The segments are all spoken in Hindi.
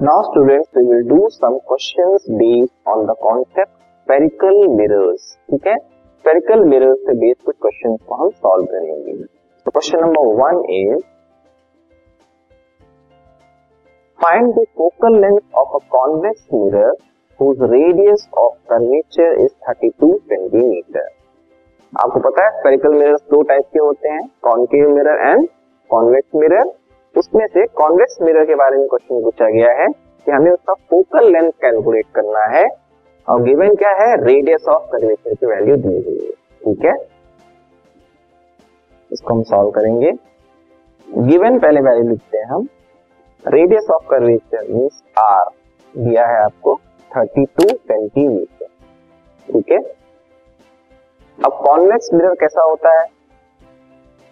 Now students, we will do some questions based on the concept spherical mirrors. ठीक है spherical mirrors से बेस्ड कुछ क्वेश्चन को हम सॉल्व करेंगे तो question number one is find the focal length of a convex mirror whose radius of curvature is 32 centimetre आपको पता है स्पेरिकल मिरर्स दो टाइप के होते हैं concave mirror and convex mirror उसमें से कॉन्वेक्स मिरर के बारे में क्वेश्चन पूछा गया है कि हमें उसका फोकल लेंथ कैलकुलेट करना है। और गिवन क्या है? रेडियस ऑफ़ कर्वेचर की वैल्यू दी हुई है। ठीक है? इसको हम सॉल्व करेंगे। गिवन पहले वैल्यू लिखते हैं हम। Radius of curvature means R दिया है आपको 32 सेंटीमीटर ठीक है? अब कॉन्वेक्स मिरर कैसा होता है?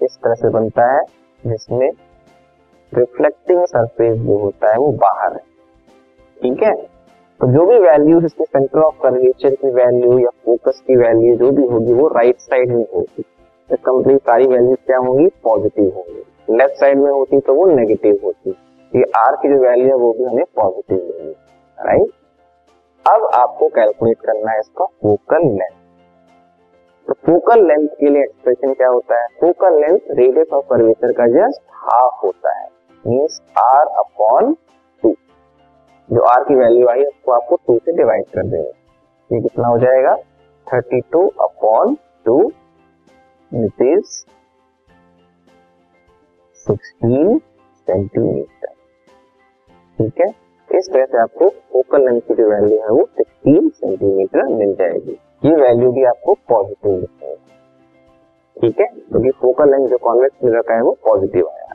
इस तरह से बनता है, जिसमें रिफ्लेक्टिंग सरफेस जो होता है, वो बाहर है। ठीक है? तो जो भी वैल्यू इसके सेंटर ऑफ़ कर्वेचर की वैल्यू या फोकस की वैल्यू जो भी होगी, वो राइट साइड में होगी। इसका मतलब सारी वैल्यू क्या होंगी? पॉजिटिव होंगी। लेफ़्ट साइड में होती तो वो नेगेटिव होती। ये आर की जो वैल्यू है, वो भी हमें पॉजिटिव मिलेगी। राइट अब आपको कैलकुलेट करना है इसका फोकल लेंथ तो फोकल लेंथ के लिए एक्सप्रेशन क्या होता है? Focal length radius of curvature का जस्ट हाफ़ होता है। मीन्स आर अपॉन टू जो आर की वैल्यू आई उसको आपको टू से डिवाइड कर देंगे। ये कितना हो जाएगा? Thirty two upon two it is sixteen centimetre ठीक है? इस तरह से आपको फोकल लेंथ की जो वैल्यू है, वो सिक्सटीन सेंटीमीटर मिल जाएगी। ये वैल्यू भी आपको पॉजिटिव लिखनी है ठीक है? क्योंकि फोकल लेंथ जो कॉन्वेक्स मिरर का है, वो पॉजिटिव आया।